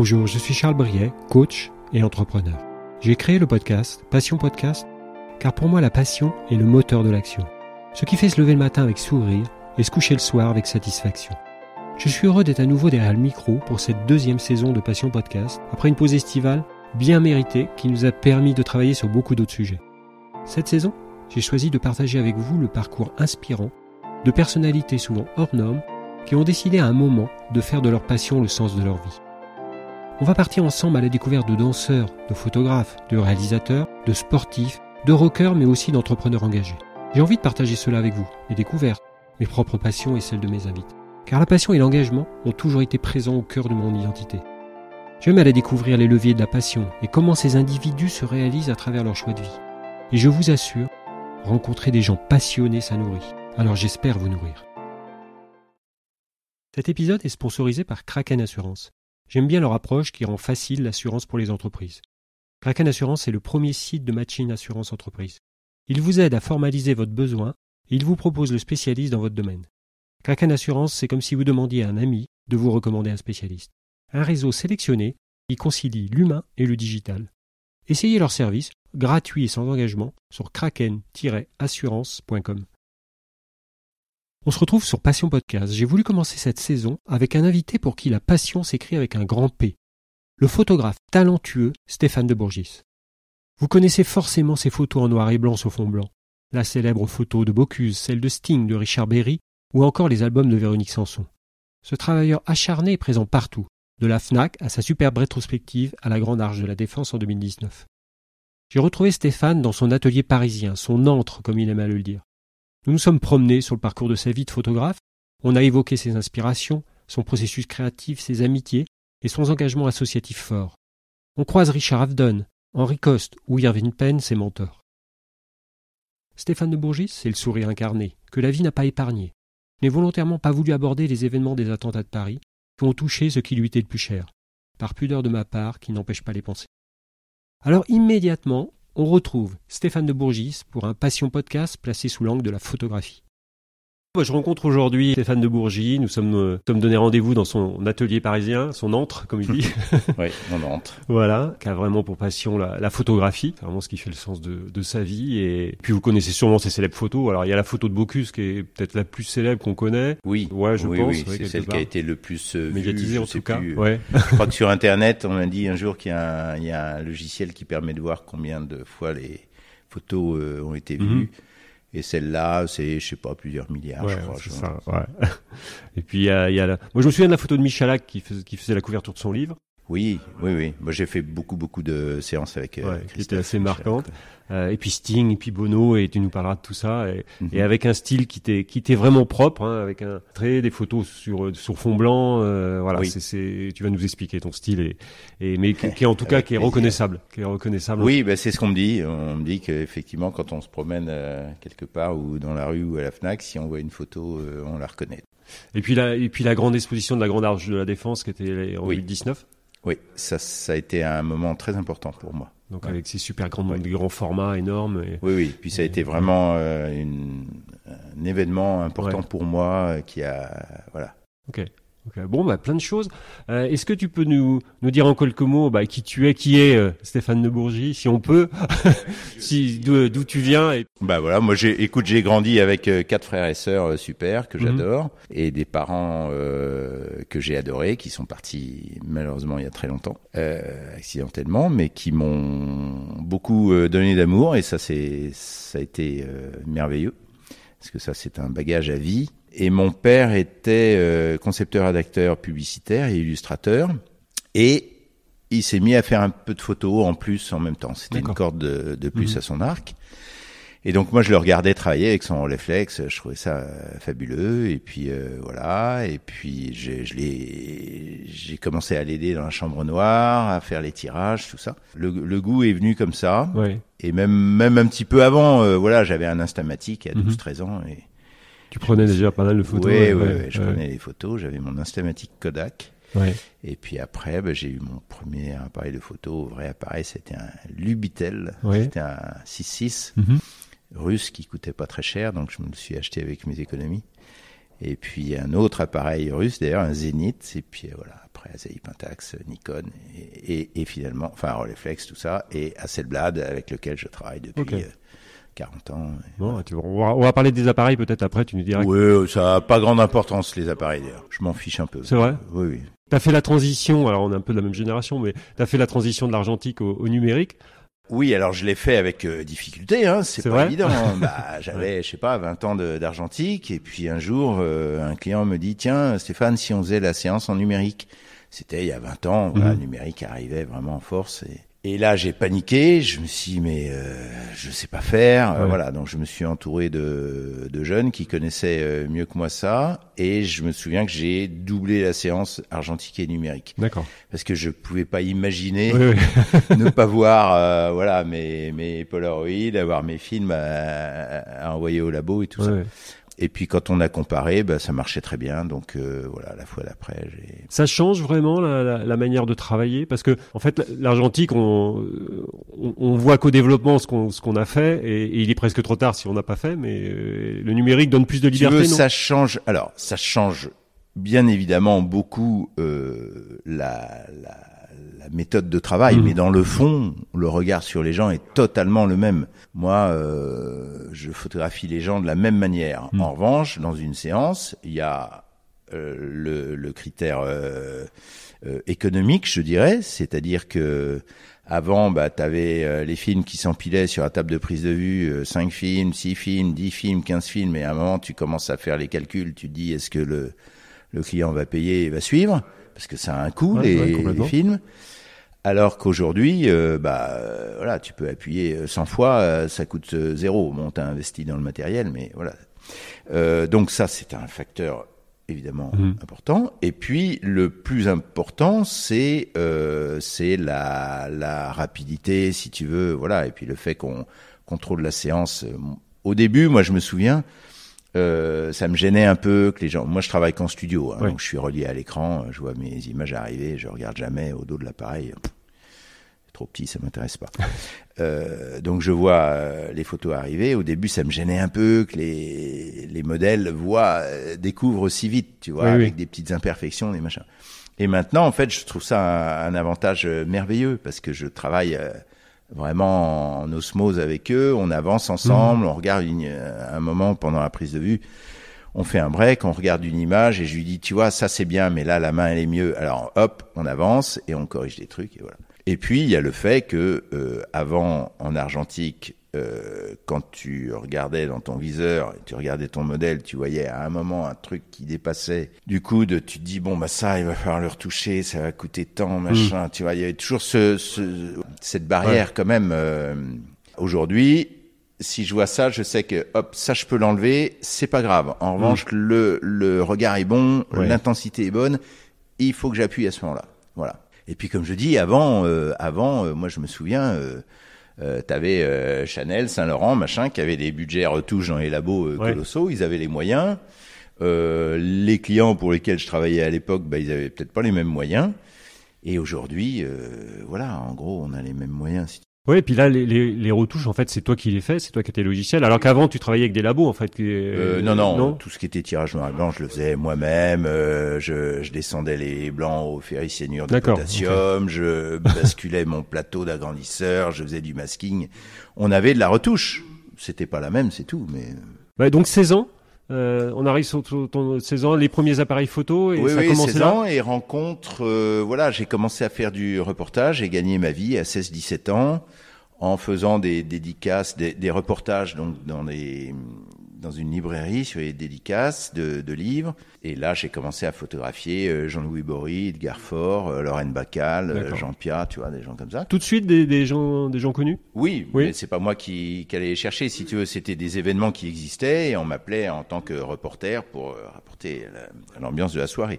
Bonjour, je suis Charles Briet, coach et entrepreneur. J'ai créé le podcast Passion Podcast car pour moi la passion est le moteur de l'action. Ce qui fait se lever le matin avec sourire et se coucher le soir avec satisfaction. Je suis heureux d'être à nouveau derrière le micro pour cette deuxième saison de Passion Podcast après une pause estivale bien méritée qui nous a permis de travailler sur beaucoup d'autres sujets. Cette saison, j'ai choisi de partager avec vous le parcours inspirant de personnalités souvent hors normes qui ont décidé à un moment de faire de leur passion le sens de leur vie. On va partir ensemble à la découverte de danseurs, de photographes, de réalisateurs, de sportifs, de rockers, mais aussi d'entrepreneurs engagés. J'ai envie de partager cela avec vous, mes découvertes, mes propres passions et celles de mes invités. Car la passion et l'engagement ont toujours été présents au cœur de mon identité. J'aime aller découvrir les leviers de la passion et comment ces individus se réalisent à travers leur choix de vie. Et je vous assure, rencontrer des gens passionnés, ça nourrit. Alors j'espère vous nourrir. Cet épisode est sponsorisé par Kraken Assurance. J'aime bien leur approche qui rend facile l'assurance pour les entreprises. Kraken Assurance est le premier site de matching assurance entreprise. Il vous aide à formaliser votre besoin et il vous propose le spécialiste dans votre domaine. Kraken Assurance, c'est comme si vous demandiez à un ami de vous recommander un spécialiste. Un réseau sélectionné qui concilie l'humain et le digital. Essayez leur service, gratuit et sans engagement, sur kraken-assurance.com. On se retrouve sur Passion Podcast. J'ai voulu commencer cette saison avec un invité pour qui la passion s'écrit avec un grand P. Le photographe talentueux Stéphane de Bourgis. Vous connaissez forcément ses photos en noir et blanc sur fond blanc. La célèbre photo de Bocuse, celle de Sting, de Richard Berry, ou encore les albums de Véronique Sanson. Ce travailleur acharné est présent partout, de la FNAC à sa superbe rétrospective à la Grande Arche de la Défense en 2019. J'ai retrouvé Stéphane dans son atelier parisien, son antre comme il aime à le dire. Nous nous sommes promenés sur le parcours de sa vie de photographe, on a évoqué ses inspirations, son processus créatif, ses amitiés et son engagement associatif fort. On croise Richard Avedon, Henri Coste ou Irving Penn, ses mentors. Stéphane de Bourgis, c'est le sourire incarné, que la vie n'a pas épargné. N'est volontairement pas voulu aborder les événements des attentats de Paris, qui ont touché ce qui lui était le plus cher, par pudeur de ma part qui n'empêche pas les pensées. Alors immédiatement, on retrouve Stéphane de Bourgis pour un Passion Podcast placé sous l'angle de la photographie. Je rencontre aujourd'hui Stéphane de Bourgis. Nous sommes, euh, sommes donné rendez-vous dans son atelier parisien, son antre, comme il dit. oui, mon antre. voilà, qui a vraiment pour passion la, la photographie, vraiment ce qui fait le sens de, de, sa vie. Et puis vous connaissez sûrement ses célèbres photos. Alors il y a la photo de Bocuse qui est peut-être la plus célèbre qu'on connaît. Oui, ouais, je oui, pense. Oui, c'est celle qui a été le plus euh, médiatisée en tout cas. Plus, ouais. je crois que sur Internet, on m'a dit un jour qu'il y, y, a un logiciel qui permet de voir combien de fois les photos euh, ont été vues. Mm -hmm. Et celle-là, c'est, je sais pas, plusieurs milliards, ouais, je crois. Ça, ouais. Et puis, il y a, y a la... Moi, je me souviens de la photo de Michalak qui faisait, qui faisait la couverture de son livre. Oui, oui, oui. Moi, j'ai fait beaucoup, beaucoup de séances avec. Euh, ouais, qui était assez marquante. Euh, et puis Sting, et puis Bono, et tu nous parleras de tout ça. Et, mm -hmm. et avec un style qui était, qui était vraiment propre, hein, avec un trait, des photos sur sur fond blanc. Euh, voilà, Oui. c'est, c'est, tu vas nous expliquer ton style, et, et mais qui, qui est en tout cas qui est reconnaissable, qui est reconnaissable. Oui, ben, c'est ce qu'on me dit. On me dit qu'effectivement, quand on se promène euh, quelque part ou dans la rue ou à la Fnac, si on voit une photo, euh, on la reconnaît. Et puis la, et puis la grande exposition de la Grande Arche de la Défense qui était en Oui. 2019. Oui, ça, ça a été un moment très important pour moi. Donc Ouais. avec ces super grands, Ouais. grands formats énormes. Et... Oui, oui. Puis ça a été vraiment euh, une, un événement important Ouais. pour moi euh, qui a, voilà. Ok. Bon, bah, plein de choses. Euh, Est-ce que tu peux nous, nous dire en quelques mots bah, qui tu es, qui est euh, Stéphane de Bourgie, si on peut, si, d'où tu viens et... Bah voilà, moi j'ai, écoute, j'ai grandi avec euh, quatre frères et sœurs super que Mhm. j'adore et des parents que j'ai adorés qui sont partis malheureusement il y a très longtemps accidentellement, mais qui m'ont beaucoup donné d'amour et ça c'est, ça a été merveilleux parce que ça c'est un bagage à vie. Et mon père était euh, concepteur, rédacteur, publicitaire et illustrateur et il s'est mis à faire un peu de photos en plus en même temps. C'était une corde de, de plus Mhm. à son arc. Et donc moi je le regardais travailler avec son réflexe, je trouvais ça euh, fabuleux. Et puis euh, voilà, et puis j'ai, je l'ai, j'ai commencé à l'aider dans la chambre noire, à faire les tirages, tout ça. Le, le goût est venu comme ça. Ouais. Et même même un petit peu avant, euh, voilà, j'avais un instamatique à Mhm. 12-13 ans. Et Tu prenais déjà pas mal de photos. ouais, ouais, ouais, ouais, je prenais les photos. J'avais mon instamatique Kodak. Et puis après, bah, j'ai eu mon premier appareil de photo, vrai appareil, c'était un Lubitel. C'était un 6.6 Mhm. russe qui coûtait pas très cher, donc je me le suis acheté avec mes économies. Et puis un autre appareil russe, d'ailleurs un Zénith, et puis euh, voilà, après Azei Pentax, Nikon, et, et, et finalement, enfin Rolleiflex, tout ça, et Hasselblad avec lequel je travaille depuis euh, 40 ans. Bon, tu- on, va, on va parler des appareils peut-être après, tu nous diras. Oui, ça a pas grande importance les appareils d'ailleurs, je m'en fiche un peu. C'est vrai Oui, oui. T'as fait la transition, alors on est un peu de la même génération, mais t'as fait la transition de l'argentique au, au numérique. Oui, alors je l'ai fait avec euh, difficulté, hein, c'est pas évident. hein. bah, j'avais, je sais pas, 20 ans d'argentique, et puis un jour, euh, un client me dit, tiens, Stéphane, si on faisait la séance en numérique. C'était il y a 20 ans, voilà, Mhm. le numérique arrivait vraiment en force. Et, et là, j'ai paniqué, je me suis dit, mais euh, je sais pas faire. Euh, voilà, donc je me suis entouré de, de jeunes qui connaissaient euh, mieux que moi ça, et je me souviens que j'ai doublé la séance argentique et numérique, D'accord. parce que je pouvais pas imaginer Oui, oui. ne pas voir euh, voilà mes mes Polaroids, avoir mes films à, à envoyer au labo et tout ça. Ouais. Et puis quand on a comparé, bah, ça marchait très bien. Donc euh, voilà, la fois d'après, j'ai Ça change vraiment la, la, la manière de travailler? Parce que en fait l'argentique on, on, on voit qu'au développement ce qu'on ce qu'on a fait et, et il est presque trop tard si on n'a pas fait mais euh, le numérique donne plus de tu liberté veux, non? ça change. Alors ça change bien évidemment beaucoup euh, la, la la méthode de travail, Mhm. mais dans le fond, le regard sur les gens est totalement le même. Moi, euh, je photographie les gens de la même manière. Mhm. En revanche, dans une séance, il y a euh, le, le critère euh, euh, économique, je dirais, c'est-à-dire que avant, bah, tu avais les films qui s'empilaient sur la table de prise de vue, euh, 5 films, 6 films, 10 films, 15 films, et à un moment, tu commences à faire les calculs, tu te dis, est-ce que le, le client va payer et va suivre? Parce que ça a un coût, Ouais, les, ouais, complètement. les films. Alors qu'aujourd'hui, euh, bah, euh, voilà, tu peux appuyer euh, 100 fois, euh, ça coûte zéro. Bon, t'as investi dans le matériel, mais voilà. Euh, donc ça, c'est un facteur évidemment Mhm. important. Et puis le plus important, c'est euh, c'est la, la rapidité, si tu veux, voilà. Et puis le fait qu'on contrôle la séance. Au début, moi, je me souviens, euh, ça me gênait un peu que les gens. Moi, je travaille qu'en studio, hein, donc je suis relié à l'écran. Je vois mes images arriver, je regarde jamais au dos de l'appareil. Trop petit, ça m'intéresse pas. Euh, donc je vois euh, les photos arriver. Au début, ça me gênait un peu que les les modèles voient, euh, découvrent aussi vite, tu vois, Oui, oui. avec des petites imperfections, des machins. Et maintenant, en fait, je trouve ça un, un avantage euh, merveilleux parce que je travaille euh, vraiment en osmose avec eux. On avance ensemble, on regarde une- euh, un moment pendant la prise de vue. On fait un break, on regarde une image et je lui dis, tu vois, ça c'est bien, mais là la main elle est mieux. Alors hop, on avance et on corrige des trucs et voilà. Et puis il y a le fait que euh, avant en argentique, euh, quand tu regardais dans ton viseur, tu regardais ton modèle, tu voyais à un moment un truc qui dépassait du coude, tu te dis bon bah ça il va falloir le retoucher, ça va coûter tant machin, tu vois, il y avait toujours ce, ce- cette barrière quand même. euh, Aujourd'hui, si je vois ça, je sais que hop, ça je peux l'enlever, c'est pas grave. En revanche, le, le regard est bon, Ouais. l'intensité est bonne, il faut que j'appuie à ce moment-là. Voilà. Et puis comme je dis, avant, euh, avant, euh, moi je me souviens, euh, euh, t'avais euh, Chanel, Saint Laurent, machin, qui avaient des budgets retouches dans les labos euh, Ouais. colossaux, ils avaient les moyens. Euh, les clients pour lesquels je travaillais à l'époque, bah, ils avaient peut-être pas les mêmes moyens. Et aujourd'hui, euh, voilà, en gros, on a les mêmes moyens. si Ouais, et puis là les, les, les retouches en fait c'est toi qui les fais, c'est toi qui as tes logiciels alors qu'avant tu travaillais avec des labos en fait. qui- Euh, non, non, tout ce qui était tirage noir et blanc, je le faisais moi-même. euh, je, je descendais les blancs au ferricyanure de potassium. Je basculais mon plateau d'agrandisseur. Je faisais du masking. On avait de la retouche. C'était pas la même, c'est tout. Mais Ouais, donc 16 ans? Euh, on arrive sur ton, ton 16 ans, les premiers appareils photo et oui, ça a oui, commencé 16 là. ans et rencontre. euh, voilà, j'ai commencé à faire du reportage. J'ai gagné ma vie à 16-17 ans en faisant des dédicaces, des, des reportages donc dans des dans une librairie sur les dédicaces de, de livres. Et là, j'ai commencé à photographier euh, Jean-Louis Bory, Edgar Faure, euh, Lorraine Bacal, euh. Jean Piat, tu vois, des gens comme ça. Tout de suite des, des gens, des gens connus? Oui, Oui. mais c'est pas moi qui, qui allais les chercher. Si tu veux, c'était des événements qui existaient et on m'appelait en tant que reporter pour rapporter la- l'ambiance de la soirée.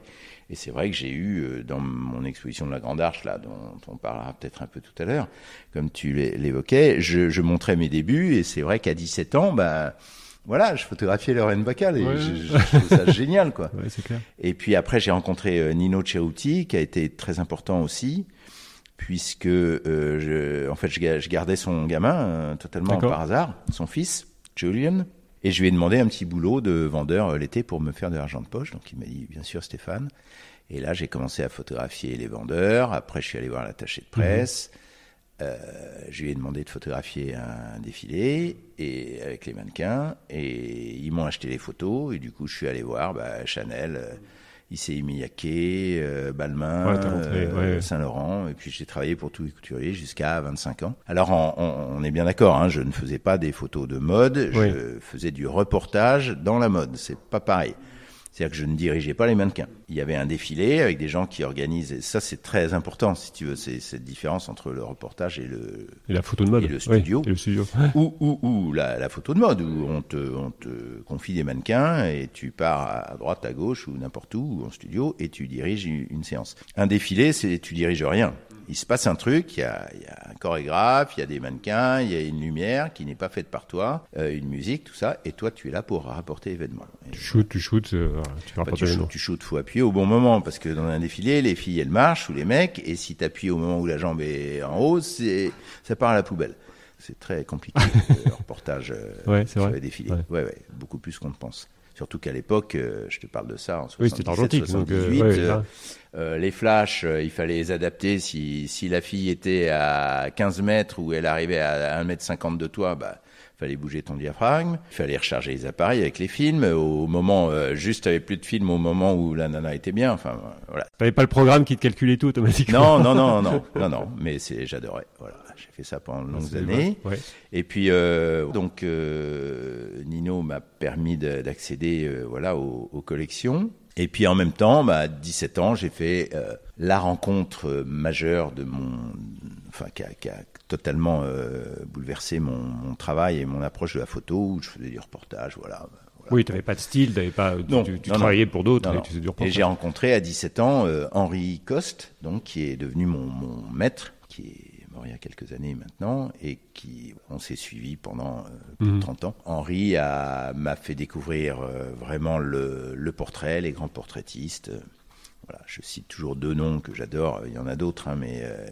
Et c'est vrai que j'ai eu dans mon exposition de la Grande Arche, là, dont on parlera peut-être un peu tout à l'heure, comme tu l'é- l'évoquais, je, je montrais mes débuts et c'est vrai qu'à 17 ans, bah, voilà, je photographiais Lorraine Bacal et Ouais. je, je, je trouve ça génial, quoi. Ouais, c'est clair. Et puis après, j'ai rencontré euh, Nino Ceruti, qui a été très important aussi, puisque euh, je, en fait, je, ga- je gardais son gamin euh, totalement par hasard, son fils, Julian. Et je lui ai demandé un petit boulot de vendeur euh, l'été pour me faire de l'argent de poche. Donc il m'a dit, bien sûr, Stéphane. Et là, j'ai commencé à photographier les vendeurs. Après, je suis allé voir l'attaché de presse. Euh, je lui ai demandé de photographier un défilé et avec les mannequins et ils m'ont acheté les photos et du coup je suis allé voir bah, Chanel, euh, Issey Miyake, euh, Balmain, Ouais, euh, ouais. Saint-Laurent et puis j'ai travaillé pour tous les couturiers jusqu'à 25 ans. Alors on, on- on est bien d'accord, hein, je ne faisais pas des photos de mode, Oui. je faisais du reportage dans la mode, c'est pas pareil. C'est-à-dire que je ne dirigeais pas les mannequins. Il y avait un défilé avec des gens qui organisent, et ça c'est très important si tu veux, c'est cette différence entre le reportage et le, Et la photo de mode. Et le studio. et le studio. ou, ou, ou la, la photo de mode, où on te, on te confie des mannequins et tu pars à droite, à gauche ou n'importe où, ou en studio, et tu diriges une, une séance. Un défilé, c'est tu diriges rien. Il se passe un truc, il y a, il y a un chorégraphe, il y a des mannequins, il y a une lumière qui n'est pas faite par toi, euh, une musique, tout ça, et toi tu es là pour rapporter l'événement. Tu shootes, tu shootes, euh, tu fais Enfin, rapporter tu noms. tu shootes, faut appuyer au bon moment parce que dans un défilé, les filles elles marchent ou les mecs, et si tu appuies au moment où la jambe est en haut, c'est ça part à la poubelle. C'est très compliqué le reportage euh, Ouais, sur vrai. les défilés. Ouais. ouais, beaucoup plus qu'on ne pense. Surtout qu'à l'époque, euh, je te parle de ça en Oui, c'était 77, argentique. Donc, euh, 78, ouais, euh, euh, les flashs, il fallait les adapter. Si, si la fille était à 15 mètres ou elle arrivait à 1 mètre 50 de toi, bah, fallait bouger ton diaphragme. Il fallait recharger les appareils avec les films. Au moment, euh, juste avec plus de films au moment où la nana était bien. Enfin, euh, voilà. T'avais pas le programme qui te calculait tout automatiquement. Non, non, non, non, non, non. Mais c'est, j'adorais. Voilà. J'ai fait ça pendant de longues années. Ouais. Et puis euh, donc euh, Nino m'a permis de- d'accéder euh, voilà aux, aux collections. Et puis en même temps, bah, à 17 ans, j'ai fait euh, la rencontre euh, majeure de mon, enfin qui a, qui a totalement euh, bouleversé mon, mon travail et mon approche de la photo où je faisais du reportage, voilà. voilà. Oui, t'avais pas de style, t'avais pas, tu- Non, tu, tu non, non. travaillais pour d'autres et non. tu faisais du Et j'ai rencontré à 17 ans euh, Henri Coste, donc qui est devenu mon, mon maître, qui est mort il y a quelques années maintenant, et qui on s'est suivi pendant euh, plus Mhm. de 30 ans. Henri m'a fait découvrir euh, vraiment le, le portrait, les grands portraitistes. Voilà, je cite toujours deux noms que j'adore. Il y en a d'autres, hein, mais euh,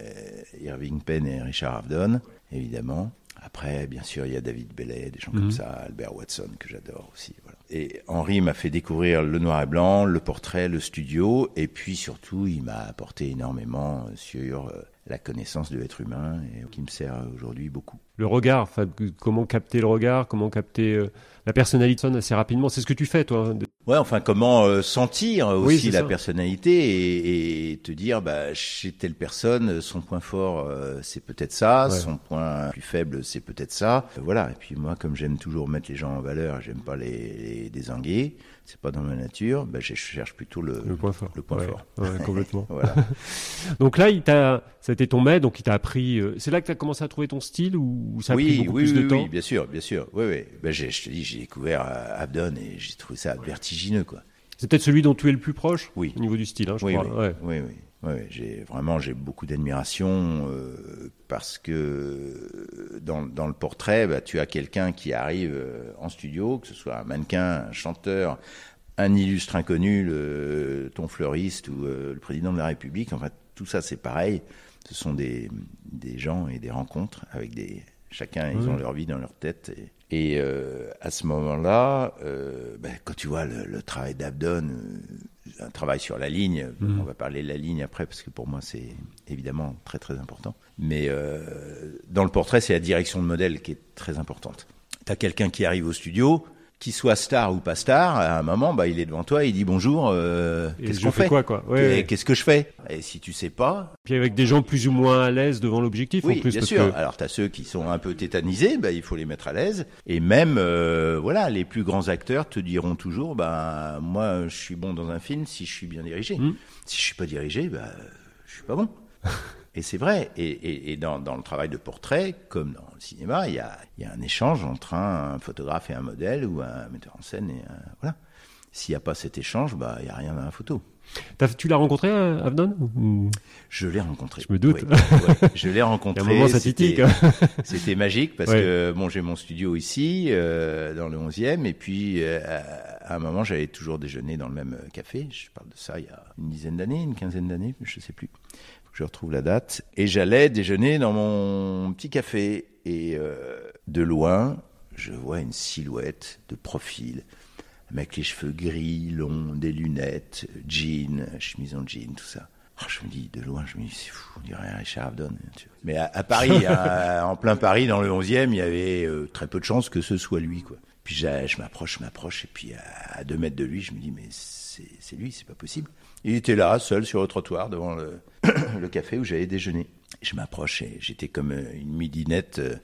Irving Penn et Richard Avedon, évidemment. Après, bien sûr, il y a David Bellet, des gens Mhm. comme ça, Albert Watson que j'adore aussi. Voilà. Et Henri m'a fait découvrir le noir et blanc, le portrait, le studio, et puis surtout, il m'a apporté énormément sur euh, la connaissance de l'être humain, et qui me sert aujourd'hui beaucoup. Le regard, enfin, comment capter le regard, comment capter euh, la personnalité assez rapidement. C'est ce que tu fais, toi. hein, Ouais, enfin, comment euh, sentir aussi la ça. personnalité et, et te dire, bah, chez telle personne, son point fort, euh, c'est peut-être ça, Ouais. son point plus faible, c'est peut-être ça. Voilà. Et puis moi, comme j'aime toujours mettre les gens en valeur, j'aime pas les, les désinguer, c'est pas dans ma nature, bah, je cherche plutôt le, Le point fort. le point Ouais, fort. ouais, complètement. Voilà. Donc là, il t'a, ça a été ton maître, donc il t'a appris. euh, c'est là que tu as commencé à trouver ton style ou ça a pris oui, beaucoup oui, plus oui, de oui, temps bien sûr, bien sûr. Oui, oui. Ben, je te dis, j'ai découvert euh, Abdon et j'ai trouvé ça vertigineux, quoi. C'est peut-être celui dont tu es le plus proche Oui. au niveau du style, hein, je oui, crois. oui, oui, oui. J'ai vraiment j'ai beaucoup d'admiration euh, parce que euh, dans, dans le portrait, bah, tu as quelqu'un qui arrive euh, en studio, que ce soit un mannequin, un chanteur, un illustre inconnu, le, ton fleuriste ou euh, le président de la République. Enfin, tout ça, c'est pareil. Ce sont des, des gens et des rencontres avec des chacun, ils ont leur vie dans leur tête. Et, et, à ce moment-là, ben, quand tu vois le, le travail d'Abdon, un travail sur la ligne, Mhm. on va parler de la ligne après parce que pour moi c'est évidemment très très important. Mais euh, dans le portrait, c'est la direction de modèle qui est très importante. Tu as quelqu'un qui arrive au studio, qu'il soit star ou pas star, à un moment, bah, il est devant toi, il dit bonjour, euh, qu'est-ce qu'on fait quoi, quoi Ouais, Et ouais. Qu'est-ce que je fais Et si tu sais pas, Puis avec des gens plus ou moins à l'aise devant l'objectif en oui, plus. bien parce sûr. que- Alors, tu as ceux qui sont un peu tétanisés, bah, il faut les mettre à l'aise. Et même, euh, voilà, les plus grands acteurs te diront toujours, bah, moi, je suis bon dans un film si je suis bien dirigé. Mm. Si je suis pas dirigé, bah, je suis pas bon. et c'est vrai. Et, et, et dans, dans le travail de portrait, comme dans le cinéma, il y a, il y a un échange entre un photographe et un modèle ou un metteur en scène et un, voilà. S'il n'y a pas cet échange, bah, il y a rien dans la photo. Tu l'as rencontré, euh, Avnon Ou- Je l'ai rencontré. Je me doute. Ouais, je l'ai rencontré. a un moment, c'était-. C'était magique parce Ouais. que bon, j'ai mon studio ici euh, dans le 11e et puis euh, à un moment j'allais toujours déjeuner dans le même café. Je parle de ça il y a une dizaine d'années, une quinzaine d'années, je sais plus. Je retrouve la date. Et j'allais déjeuner dans mon petit café et euh, de loin, je vois une silhouette de profil. Mec les cheveux gris, longs, des lunettes, jean, chemise en jean, tout ça. Oh, je me dis, de loin, je me dis, c'est fou, on dirait Richard Avedon. vois. Mais à, à Paris, à- en plein Paris, dans le 11e, il y avait euh, très peu de chances que ce soit lui. quoi. Puis je m'approche, je m'approche, et puis à, à deux mètres de lui, je me dis, mais c'est lui, c'est pas possible. Il était là, seul sur le trottoir, devant le, le café où j'allais déjeuner. Je m'approche et j'étais comme euh, une midinette euh,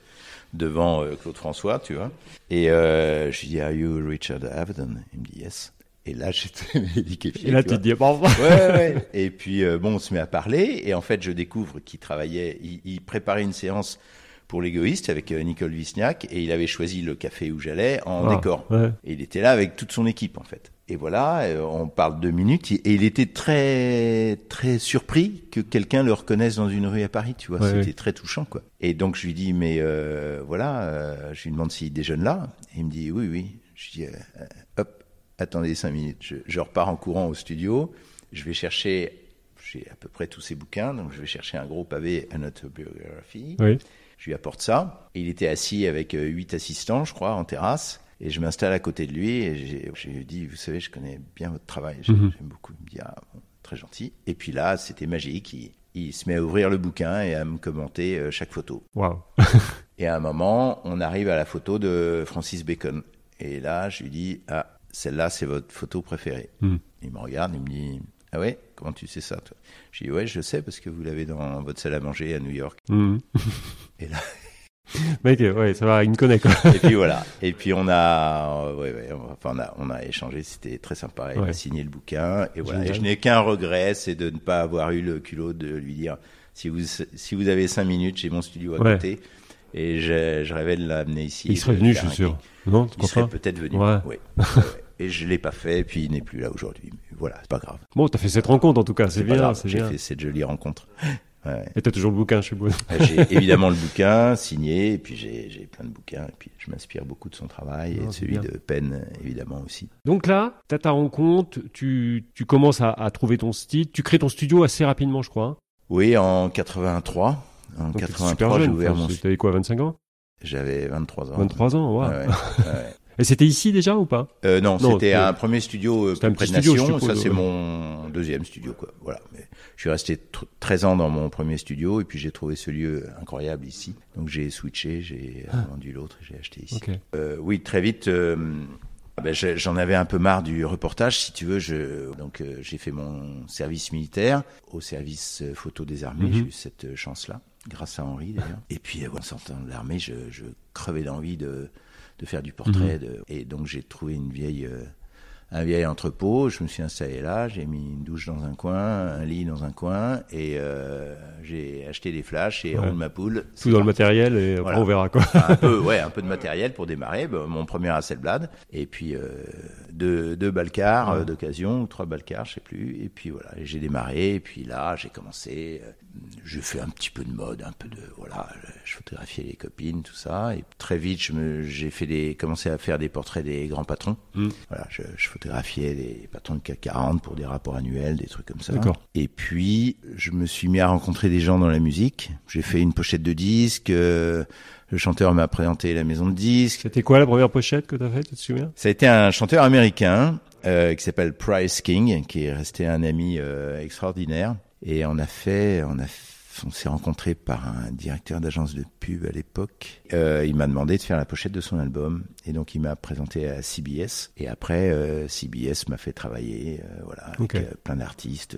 devant euh, Claude François, tu vois. Et euh, je lui dis, Are you Richard Avedon? Il me dit, Yes. Et là, j'étais liquéfié. Et là, tu te dis, bon, Ouais, ouais, ouais. Et puis, euh, bon, on se met à parler. Et en fait, je découvre qu'il travaillait, il, il préparait une séance pour l'égoïste avec euh, Nicole Wisniak. Et il avait choisi le café où j'allais en Ah, décor. ouais. Et il était là avec toute son équipe, en fait. Et voilà, euh, on parle deux minutes. Et il était très, très surpris que quelqu'un le reconnaisse dans une rue à Paris, tu vois. Ouais, C'était ouais. très touchant, quoi. Et donc, je lui dis, mais euh, voilà, euh, je lui demande s'il déjeune là. Et il me dit, oui, oui. Je dis, euh, hop, attendez cinq minutes. Je, je repars en courant au studio. Je vais chercher, j'ai à peu près tous ses bouquins, donc je vais chercher un gros pavé, un autobiographie. Oui. Je lui apporte ça. Et il était assis avec euh, huit assistants, je crois, en terrasse. Et je m'installe à côté de lui et j'ai- je lui dis, vous savez, je connais bien votre travail, j'aime Mhm. j'aime beaucoup. Il me dit, ah, bon, très gentil. Et puis là, c'était magique. Il, il se met à ouvrir le bouquin et à me commenter euh, chaque photo. Waouh. Et à un moment, on arrive à la photo de Francis Bacon. Et là, je lui dis, ah, celle-là, c'est votre photo préférée. Hmm. Il me regarde, il me dit, ah ouais, comment tu sais ça, toi? Je dis, ouais, je sais parce que vous l'avez dans votre salle à manger à New York. Mhm. Et là, Mec, ouais, ça va, il me connaît, quoi. et puis voilà. Et puis on a, euh, ouais, enfin, on a, on a échangé, c'était très sympa. Il Ouais. a signé le bouquin. Et voilà. Et je n'ai qu'un regret, c'est de ne pas avoir eu le culot de lui dire, si vous, si vous avez cinq minutes, j'ai mon studio à côté. Et je, je rêvais de l'amener ici. Il serait venu, je suis sûr. Non, tu Il serait peut-être venu. Ouais. Et je l'ai pas fait, et puis il n'est plus là aujourd'hui. Voilà, c'est pas grave. Bon, t'as fait cette rencontre, en tout cas, c'est bien, J'ai fait cette jolie rencontre. Ouais. Et t'as toujours le bouquin, je suppose. J'ai évidemment le bouquin signé, et puis j'ai plein de bouquins, et puis je m'inspire beaucoup de son travail, Ah, et de c'est celui bien. de Penn, évidemment aussi. Donc là, t'as ta rencontre, tu, tu commences à, à trouver ton style, tu crées ton studio assez rapidement, je crois. hein. Oui, en 83. En Donc t'es 83, super j'ai ouvert mon T'avais quoi, 25 ans? J'avais 23 ans. 23 ans, ouais, ouais. Et c'était ici déjà ou pas? Euh, non, Non, c'était un premier studio euh, près de studio, Nation. Ça, c'est ouais. mon deuxième studio, quoi. Voilà. Mais je suis resté tr- 13 ans dans mon premier studio, et puis j'ai trouvé ce lieu incroyable ici. Donc j'ai switché, j'ai euh, vendu l'autre, et j'ai acheté ici. Ah. Euh, oui, très vite. ah ben, j'en avais un peu marre du reportage, si tu veux. Je, donc j'ai fait mon service militaire au service photo des armées. Mhm. J'ai eu cette chance-là, grâce à Henri d'ailleurs. Et puis en sortant de l'armée, je, je crevais d'envie de, de faire du Mhm. portrait. de- et donc j'ai trouvé une vieille, euh, un vieil entrepôt. Je me suis installé là. J'ai mis une douche dans un coin, un lit dans un coin, et euh, j'ai acheté des flashs et Ouais. roule ma poule. Tout dans le matériel et après on verra quoi. un peu, ouais, un peu de matériel pour démarrer. Bah, mon premier Hasselblad, et puis euh, deux, deux balcars euh, d'occasion, ou trois balcars, je sais plus. Et puis voilà, j'ai démarré. Et puis là, j'ai commencé. je fais un petit peu de mode, un peu de voilà. Je photographiais les copines, tout ça. Et très vite, j'ai fait des, commencé à faire des portraits des grands patrons. Mm. Voilà, je, je photographiais des patrons de CAC 40 pour des rapports annuels, des trucs comme ça. Et puis, je me suis mis à rencontrer des gens dans la musique. J'ai fait une pochette de disque. euh, le chanteur m'a présenté la maison de disques. C'était quoi la première pochette que t'as faite, tu te souviens? Ça a été un chanteur américain euh, qui s'appelle Price King, qui est resté un ami euh, extraordinaire. Et on a fait, on a on s'est rencontré par un directeur d'agence de pub à l'époque. Euh, il m'a demandé de faire la pochette de son album et donc il m'a présenté à CBS et après euh, CBS m'a fait travailler euh, voilà avec plein d'artistes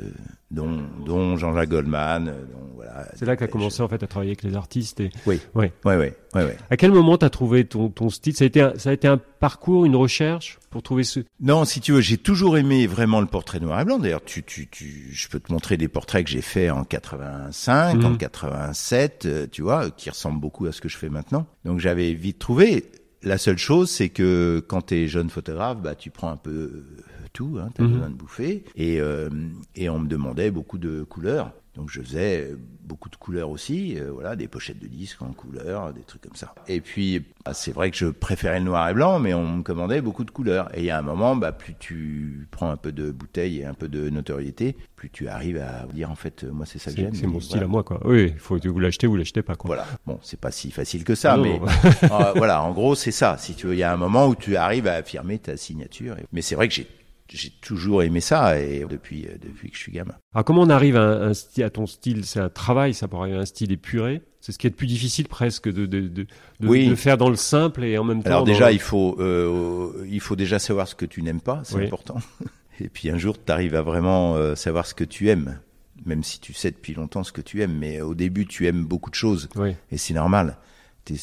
dont dont Jean-Jacques Goldman dont voilà. C'est là qu'a commencé en fait à travailler avec les artistes. Et Oui. Ouais ouais ouais. à quel moment t'as trouvé ton, ton style? Ça a été un, ça a été un parcours, une recherche pour trouver ce. Non, si tu veux, j'ai toujours aimé vraiment le portrait noir et blanc. D'ailleurs, tu, tu, tu, je peux te montrer des portraits que j'ai faits en 85, en Mhm. 87, euh, tu vois, qui ressemblent beaucoup à ce que je fais maintenant. Donc j'avais vite trouvé. La seule chose, c'est que quand t'es jeune photographe, bah tu prends un peu euh, tout, hein, t'as Mhm. besoin de bouffer. Et, euh, et on me demandait beaucoup de couleurs. Donc je faisais beaucoup de couleurs aussi, euh, voilà, des pochettes de disques en couleurs, des trucs comme ça. Et puis bah, c'est vrai que je préférais le noir et blanc, mais on me commandait beaucoup de couleurs. Et il y a un moment, bah, plus tu prends un peu de bouteille et un peu de notoriété, plus tu arrives à dire en fait, euh, moi c'est ça que j'aime. c'est mon style voilà. à moi, quoi. Oui, il faut que vous l'achetez ou vous l'achetez pas, quoi. Voilà. Bon, c'est pas si facile que ça, Ah non, mais euh, voilà, en gros, c'est ça. Si tu veux, il y a un moment où tu arrives à affirmer ta signature. Mais c'est vrai que j'ai j'ai toujours aimé ça et depuis euh, depuis que je suis gamin. Alors comment on arrive à, un, ton style? C'est un travail, ça pour arriver à un style épuré? C'est ce qui est le plus difficile presque de, de, de, de, Oui. de faire dans le simple et en même temps. Alors déjà, il faut euh, il faut déjà savoir ce que tu n'aimes pas, c'est Oui. important. Et puis un jour, tu arrives à vraiment euh, savoir ce que tu aimes, même si tu sais depuis longtemps ce que tu aimes. Mais au début, tu aimes beaucoup de choses. Oui. Et c'est normal. Tu,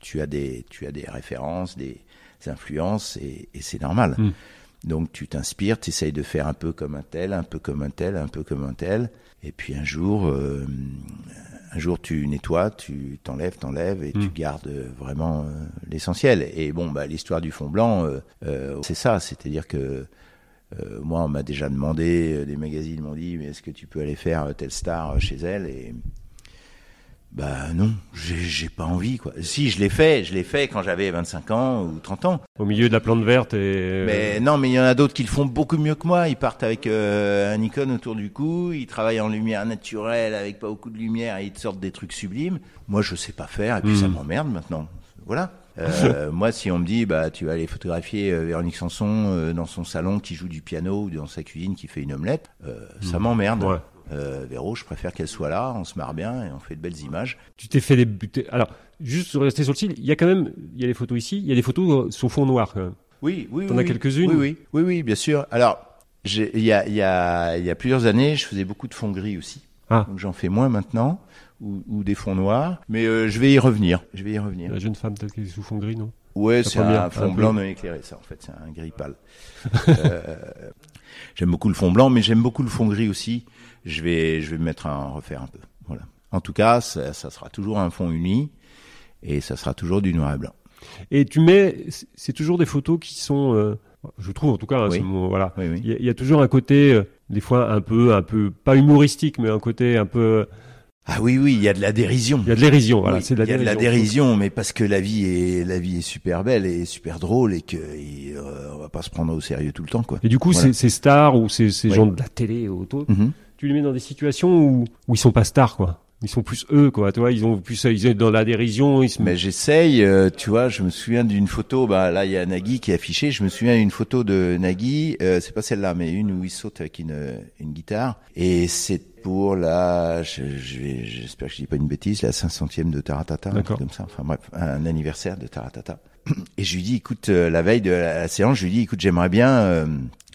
tu as des, tu as des références, des influences, et, et c'est normal. Mm. Donc tu t'inspires, tu essayes de faire un peu comme un tel, un peu comme un tel, un peu comme un tel. Et puis un jour, euh, un jour tu nettoies, tu t'enlèves, t'enlèves, et tu Mm. gardes euh, vraiment euh, l'essentiel. Et bon, bah, l'histoire du fond blanc, euh, c'est ça. C'est-à-dire que euh, moi, on m'a déjà demandé, des magazines m'ont dit, mais est-ce que tu peux aller faire telle star chez elle? Et bah non, j'ai pas envie quoi. Si je l'ai fait, je l'ai fait quand j'avais 25 ans ou 30 ans. Au milieu de la plante verte et. Mais non, mais il y en a d'autres qui le font beaucoup mieux que moi. Ils partent avec euh, un Nikon autour du cou, ils travaillent en lumière naturelle avec pas beaucoup de lumière et ils te sortent des trucs sublimes. Moi, je sais pas faire et puis ça m'emmerde maintenant. Voilà. Euh, moi, si on me dit, bah, tu vas aller photographier euh, Véronique Sanson euh, dans son salon qui joue du piano ou dans sa cuisine qui fait une omelette, euh, ça m'emmerde. Ouais. Euh, Véro, je préfère qu'elle soit là, on se marre bien et on fait de belles images. Tu t'es fait des. Alors, juste rester sur le style, il y a quand même. Il y a des photos ici, il y a des photos euh, sous fond noir quand même. Oui, oui, T'en oui, as oui. quelques-unes Oui, oui, oui, oui, bien sûr. Alors, il y a, il y, a, il y a plusieurs années, je faisais beaucoup de fonds gris aussi. Ah. Donc j'en fais moins maintenant, ou, ou des fonds noirs. Mais euh, je vais y revenir. Je vais y revenir. La jeune femme peut-être qui est sous fond gris, non? Ouais, c'est un fond peu. blanc non éclairé, ça, en fait. C'est un gris pâle. Euh, j'aime beaucoup le fond blanc, mais j'aime beaucoup le fond gris aussi. Je vais, je vais me mettre à en refaire un peu. Voilà. En tout cas, ça, ça sera toujours un fond uni, et ça sera toujours du noir et blanc. Et tu mets. c'est- toujours des photos qui sont. euh, je trouve en tout cas. hein, Oui. voilà. Oui, oui. Il y, a- il y a toujours un côté, euh, des fois un peu, un peu, pas humoristique, mais un côté un peu. Ah oui, oui, il y a de la dérision. Il y a de l'érision, voilà. Oui, c'est de la il y a de la dérision. mais parce que la vie est la vie est super belle et super drôle et que et, euh, on va pas se prendre au sérieux tout le temps, quoi. Et du coup, Voilà. ces, ces stars ou ces, ces Oui. gens de la télé ou auto. Tu les mets dans des situations où, où ils sont pas stars, quoi. Ils sont plus eux, quoi. Tu vois, ils ont plus, ils sont dans la dérision, ils se Mais j'essaye, euh, tu vois, je me souviens d'une photo, bah là il y a Nagui qui est affiché, je me souviens d'une photo de Nagui, euh, c'est pas celle-là, mais une où il saute avec une, une guitare, et c'est pour la, je, je j'espère que je dis pas une bêtise, la 500e de Taratata, un D'accord. truc comme ça, enfin bref, un anniversaire de Taratata. Et je lui dis, écoute, euh, la veille de la, séance, je lui dis, écoute, j'aimerais bien, euh,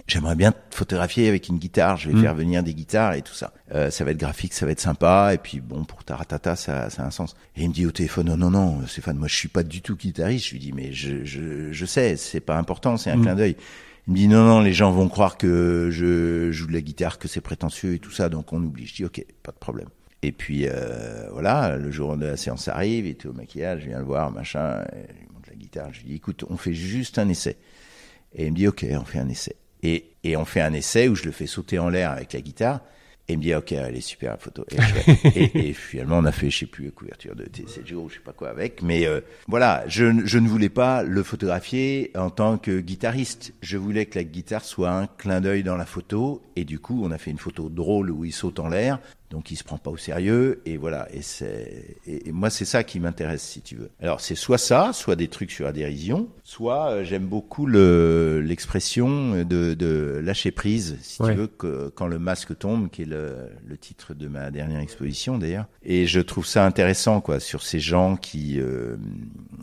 j'aimerais bien te photographier avec une guitare. Je vais Mm. faire venir des guitares et tout ça. Euh, ça va être graphique, ça va être sympa. Et puis bon, pour Taratata, ça, ça a un sens. Et il me dit au téléphone, non, non, non, Stéphane, moi je suis pas du tout guitariste. Je lui dis, mais je, je, je sais, c'est pas important, c'est un Mm. clin d'œil. Il me dit, non, non, les gens vont croire que je joue de la guitare, que c'est prétentieux et tout ça, donc on oublie. Je dis, ok, pas de problème. Et puis euh, voilà, le jour de la séance arrive, il était au maquillage, je viens le voir, machin, et je lui dis, écoute, on fait juste un essai. Et il me dit, ok, on fait un essai. Et, et on fait un essai où je le fais sauter en l'air avec la guitare. Et il me dit, ok, elle est super la photo. Et, finalement, on a fait, je sais plus, couverture de T7 jours ou je sais pas quoi avec. Mais euh, voilà, je, je ne voulais pas le photographier en tant que guitariste. Je voulais que la guitare soit un clin d'œil dans la photo. Et du coup, on a fait une photo drôle où il saute en l'air donc il se prend pas au sérieux et voilà et c'est et, moi c'est ça qui m'intéresse si tu veux. Alors c'est soit ça, soit des trucs sur la dérision, soit euh, j'aime beaucoup le l'expression de, de lâcher prise si tu veux que quand le masque tombe qui est le, le titre de ma dernière exposition d'ailleurs et je trouve ça intéressant quoi sur ces gens qui euh,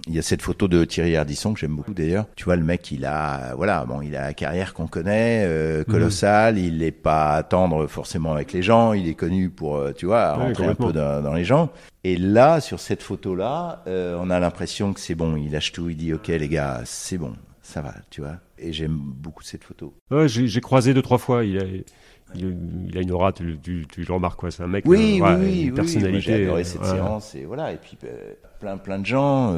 il y a cette photo de Thierry Ardisson que j'aime beaucoup d'ailleurs. Tu vois le mec il a voilà bon il a la carrière qu'on connaît euh, colossale, il est pas tendre forcément avec les gens, il est connu pour, euh, tu vois, rentrer un peu dans, les gens. Et là, sur cette photo-là, euh, on a l'impression que c'est bon. Il lâche tout, il dit, OK, les gars, c'est bon, ça va, tu vois. Et j'aime beaucoup cette photo. Ouais, j'ai croisé deux, trois fois. Il a, il, a une aura, tu, tu, le remarques, quoi. C'est un mec, oui, euh, oui, une personnalité. j'ai adoré cette séance. Et voilà. Et puis, plein, plein de gens.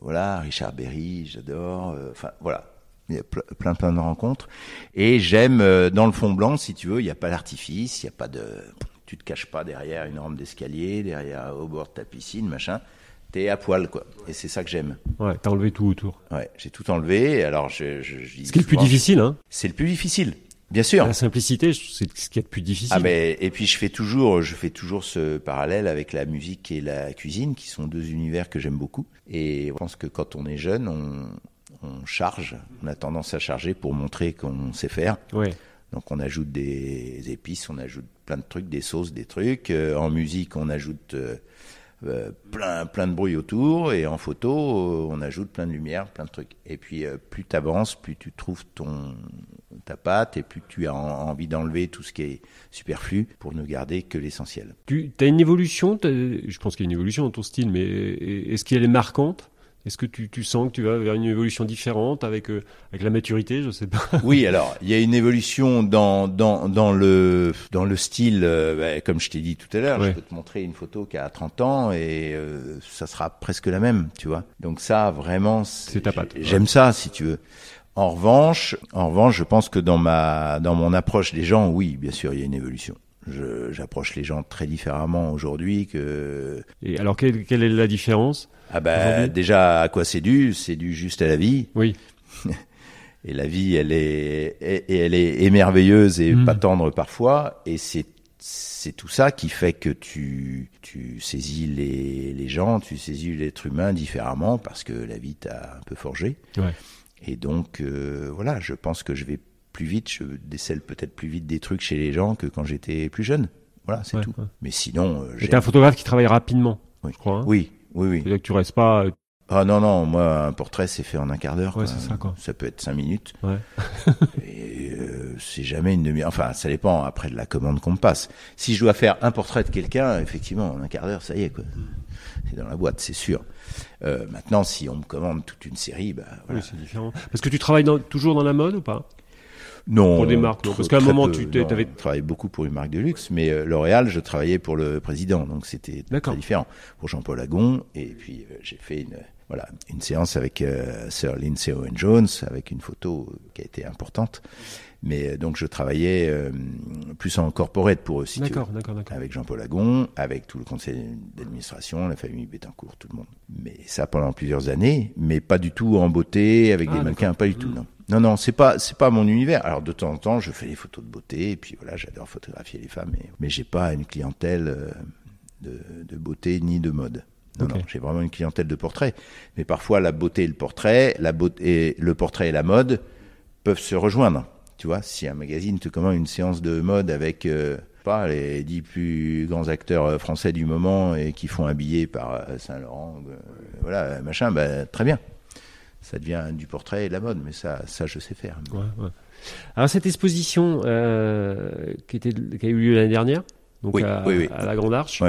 voilà, Richard Berry, j'adore. Enfin, voilà il y a plein plein de rencontres et j'aime euh, dans le fond blanc si tu veux il n'y a pas d'artifice il n'y a pas de tu te caches pas derrière une rampe d'escalier derrière au bord de ta piscine machin t'es à poil quoi et c'est ça que j'aime ouais t'as enlevé tout autour ouais j'ai tout enlevé alors je, je, ce qui est le plus difficile hein c'est le plus difficile Bien sûr. La simplicité, c'est ce qui est le plus difficile. Ah mais et puis je fais toujours, je fais toujours ce parallèle avec la musique et la cuisine, qui sont deux univers que j'aime beaucoup. Et je pense que quand on est jeune, on, on charge, on a tendance à charger pour montrer qu'on sait faire. Donc on ajoute des épices, on ajoute plein de trucs, des sauces, des trucs. Euh, en musique, on ajoute euh, euh, plein plein de bruit autour et en photo, on ajoute plein de lumière, plein de trucs. Et puis plus tu avances, plus tu trouves ton ta pâte et plus tu as envie d'enlever tout ce qui est superflu pour ne garder que l'essentiel. Tu as une évolution, je pense qu'il y a une évolution dans ton style, mais est-ce qu'elle est marquante est-ce que tu, tu, sens que tu vas vers une évolution différente avec, euh, avec la maturité Je sais pas. Oui, alors il y a une évolution dans, dans, dans, le, dans le style, euh, bah, comme je t'ai dit tout à l'heure. Je peux te montrer une photo qui a 30 ans et euh, ça sera presque la même, tu vois. Donc ça, vraiment, c'est ta patte. J'aime ça, si tu veux. En revanche, en revanche, je pense que dans ma, dans mon approche des gens, oui, bien sûr, il y a une évolution. J'approche les gens très différemment aujourd'hui que. Et alors, quelle, quelle est la différence ah bah déjà à quoi c'est dû? C'est dû juste à la vie. Oui. et la vie, elle est, et elle est émerveilleuse et hmm. pas tendre parfois. Et c'est c'est tout ça qui fait que tu, tu saisis les, les gens, tu saisis l'être humain différemment parce que la vie t'a un peu forgé. Ouais. Et donc, euh, voilà, je pense que je vais plus vite, je décèle peut-être plus vite des trucs chez les gens que quand j'étais plus jeune. Voilà, c'est tout. Mais sinon. Euh, J'étais un photographe qui travaille rapidement, oui. je crois. Hein. oui, oui, oui. C'est-à-dire que tu restes pas. Euh, ah non, non, moi, un portrait, c'est fait en un quart d'heure. Ouais, c'est ça, quoi. Ça peut être cinq minutes. Ouais. et euh, c'est jamais une demi-heure. Enfin, ça dépend après de la commande qu'on me passe. Si je dois faire un portrait de quelqu'un, effectivement, en un quart d'heure, ça y est, quoi. C'est dans la boîte, c'est sûr. Euh, maintenant, si on me commande toute une série, bah voilà. Oui, c'est différent. Parce que tu travailles dans, toujours dans la mode ou pas? Non. Pour des marques. Parce qu'à un moment, tu avais travaillé beaucoup pour une marque de luxe, mais euh, L'Oréal, je travaillais pour le président, donc c'était très différent. Pour Jean-Paul Agon, et puis euh, j'ai fait une voilà une séance avec euh, Sir Lindsay Owen Jones, avec une photo qui a été importante. Mais donc je travaillais plus en corporate pour eux, si tu veux. Avec Jean-Paul Agon, avec tout le conseil d'administration, la famille Bettencourt, tout le monde. Mais ça pendant plusieurs années, mais pas du tout en beauté, avec des ah, mannequins, pas du tout, non. Non, non, c'est pas, c'est pas mon univers. Alors de temps en temps, je fais des photos de beauté, et puis voilà, j'adore photographier les femmes, mais, mais j'ai pas une clientèle euh, de, de, beauté ni de mode. Non, non, j'ai vraiment une clientèle de portrait. Mais parfois, la beauté et le portrait, la beauté, le portrait et la mode peuvent se rejoindre. Tu vois, si un magazine te commande une séance de mode avec euh, pas les dix plus grands acteurs euh, français du moment et qui font habiller par Saint Laurent, voilà, machin, bah, très bien ça devient du portrait et de la mode, mais ça, ça je sais faire. Alors cette exposition euh, qui, était, qui a eu lieu l'année dernière, donc à, la Grande Arche,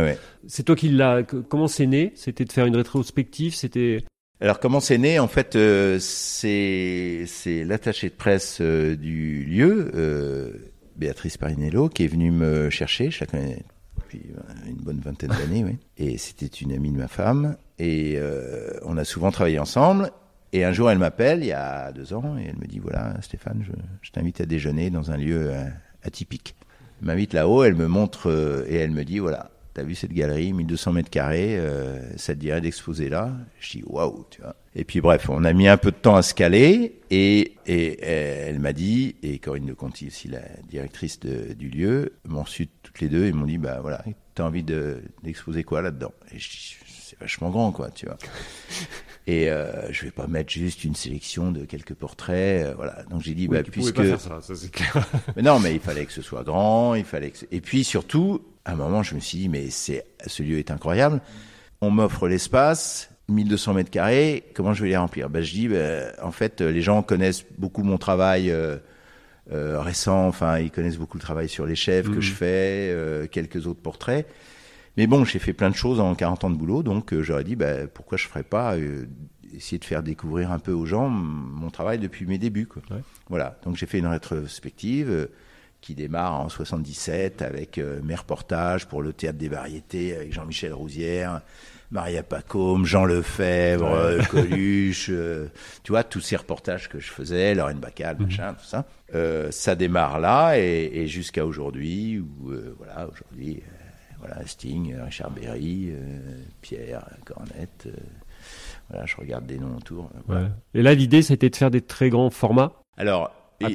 c'est toi qui l'as. Comment c'est né? C'était de faire une rétrospective C'était alors comment c'est né? En fait, euh, c'est c'est l'attaché de presse euh, du lieu, euh, Béatrice Parinello, qui est venue me chercher. Je la connais depuis une bonne vingtaine d'années, oui. Et c'était une amie de ma femme. Et on a souvent travaillé ensemble. Et un jour, elle m'appelle, il y a deux ans, et elle me dit, voilà, Stéphane, je, t'invite à déjeuner dans un lieu atypique. M'invite là-haut, elle me montre, euh, et elle me dit, voilà, t'as vu cette galerie, 1200 mètres carrés, euh, ça te dirait d'exposer là? Je dis waouh, tu vois. Et puis bref, on a mis un peu de temps à se caler et, et, elle m'a dit, et Corinne de Conti aussi, la directrice du lieu, m'ont reçu toutes les deux et m'ont dit, bah voilà, t'as envie de, d'exposer quoi là-dedans? Et je dis, c'est vachement grand, quoi, tu vois. Et euh, je vais pas mettre juste une sélection de quelques portraits, euh, voilà. Donc j'ai dit, Oui, bah tu puisque. pas faire ça, ça c'est clair. Mais non, mais il fallait que ce soit grand, il fallait que. Et puis surtout, à un moment, je me suis dit, mais c'est, ce lieu est incroyable. On m'offre l'espace, 1200 mètres carrés, comment je vais les remplir? Ben je dis, ben, en fait, les gens connaissent beaucoup mon travail euh, euh, récent, enfin, ils connaissent beaucoup le travail sur les chefs que Mhm. je fais, euh, quelques autres portraits. Mais bon, j'ai fait plein de choses en 40 ans de boulot, donc euh, j'aurais dit, ben, pourquoi je ferais pas euh, essayer de faire découvrir un peu aux gens mon travail depuis mes débuts. Quoi. Ouais. Voilà, donc j'ai fait une rétrospective euh, qui démarre en 77 avec euh, mes reportages pour le Théâtre des Variétés avec Jean-Michel Rousière, Maria Pacôme, Jean Lefebvre, Ouais. euh, Coluche, euh, tu vois, tous ces reportages que je faisais, Lorraine Bacal, Mhm. machin, tout ça. Ça démarre là et, et jusqu'à aujourd'hui, où, voilà, aujourd'hui, voilà, Sting, Richard Berry, euh, Pierre, Cornette, euh, voilà, je regarde des noms autour. euh, voilà. Ouais. Et là, l'idée, c'était de faire des très grands formats. Alors,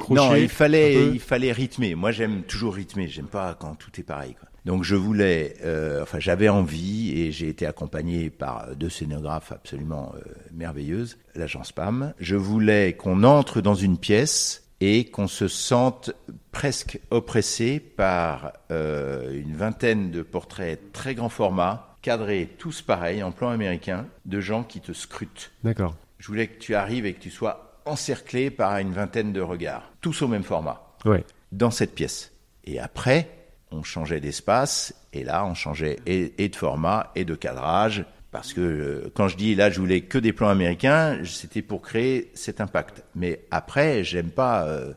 non, il fallait, il fallait rythmer. Moi, j'aime toujours rythmer. J'aime pas quand tout est pareil. Quoi. Donc, je voulais, euh, enfin, j'avais envie et j'ai été accompagné par deux scénographes absolument euh, merveilleuses, l'agence PAM. Je voulais qu'on entre dans une pièce et qu'on se sente presque oppressé par euh, une vingtaine de portraits très grand format, cadrés tous pareils, en plan américain, de gens qui te scrutent. D'accord. Je voulais que tu arrives et que tu sois encerclé par une vingtaine de regards, tous au même format, Ouais. dans cette pièce. Et après, on changeait d'espace, et là, on changeait et, et de format et de cadrage, parce que euh, quand je dis là, je voulais que des plans américains, c'était pour créer cet impact. Mais après, j'aime pas euh,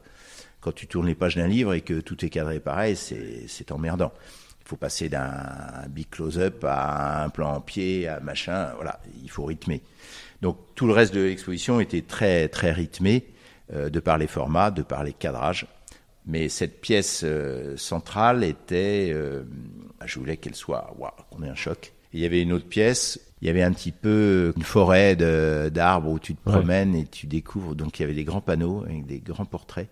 quand tu tournes les pages d'un livre et que tout est cadré pareil, c'est emmerdant. Il faut passer d'un big close-up à un plan en pied, à machin, voilà, il faut rythmer. Donc tout le reste de l'exposition était très très rythmé euh, de par les formats, de par les cadrages. Mais cette pièce euh, centrale était, euh, je voulais qu'elle soit, waouh, qu'on ait un choc. Il y avait une autre pièce, il y avait un petit peu une forêt de- d'arbres où tu te Ouais. promènes et tu découvres. Donc il y avait des grands panneaux avec des grands portraits,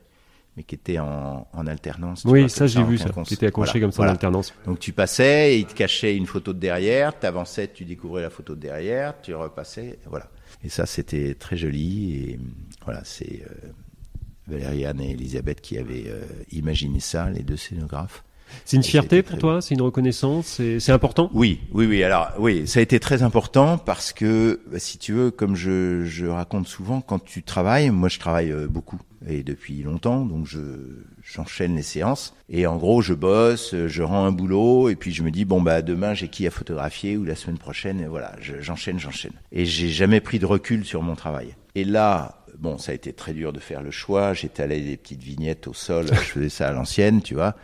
mais qui étaient en, en alternance. tu Oui, vois, ça, j'ai vu ça. Qui était accroché Voilà, comme ça voilà. en alternance. Donc tu passais, et il te cachait une photo de derrière, t'avançais, tu découvrais la photo de derrière, tu repassais, voilà. Et ça, c'était très joli. Et voilà, c'est euh, Valériane et Elisabeth qui avaient euh, imaginé ça, les deux scénographes. C'est une fierté pour toi C'est une reconnaissance C'est important Oui, oui, oui. Alors, oui, ça a été très important parce que, bah, si tu veux, comme je, je raconte souvent, quand tu travailles, moi je travaille euh, beaucoup et depuis longtemps, donc je j'enchaîne les séances et en gros je bosse, euh, je rends un boulot et puis je me dis bon bah demain j'ai qui à photographier ou la semaine prochaine, et voilà, je- j'enchaîne, j'enchaîne. Et j'ai jamais pris de recul sur mon travail. Et là, bon, ça a été très dur de faire le choix. J'étalais des petites vignettes au sol, je faisais ça à l'ancienne, tu vois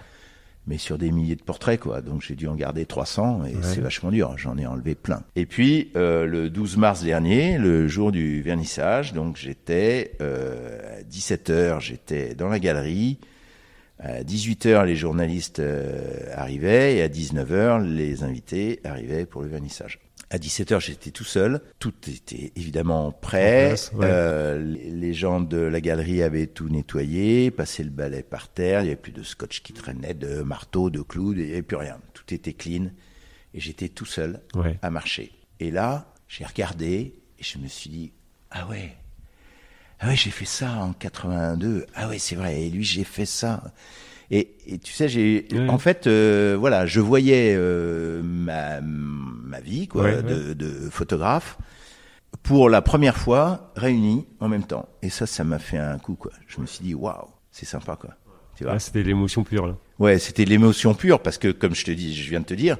mais sur des milliers de portraits, quoi. Donc j'ai dû en garder 300 et Ouais. c'est vachement dur. J'en ai enlevé plein. Et puis euh, le 12 mars dernier, le jour du vernissage, donc j'étais euh, à 17 h j'étais dans la galerie. À 18 h les journalistes euh, arrivaient et à 19 h les invités arrivaient pour le vernissage. À 17 h j'étais tout seul. Tout était évidemment prêt. En place, ouais. Euh, les gens de la galerie avaient tout nettoyé, passé le balai par terre. Il n'y avait plus de scotch qui traînait, de marteau, de clous, il n'y avait plus rien. Tout était clean. Et j'étais tout seul Ouais. à marcher. Et là, j'ai regardé et je me suis dit, ah ouais, ah ouais, j'ai fait ça en 82. Ah ouais, c'est vrai. Et lui, j'ai fait ça. Et, et tu sais, j'ai, en fait, euh, voilà, je voyais euh, ma, ma vie, quoi, Ouais, ouais. de, de photographe, pour la première fois réunie en même temps. Et ça, ça m'a fait un coup, quoi. Je me suis dit, waouh, c'est sympa, quoi. Tu vois Ah, C'était l'émotion pure là. Ouais, c'était l'émotion pure parce que, comme je te dis, je viens de te dire,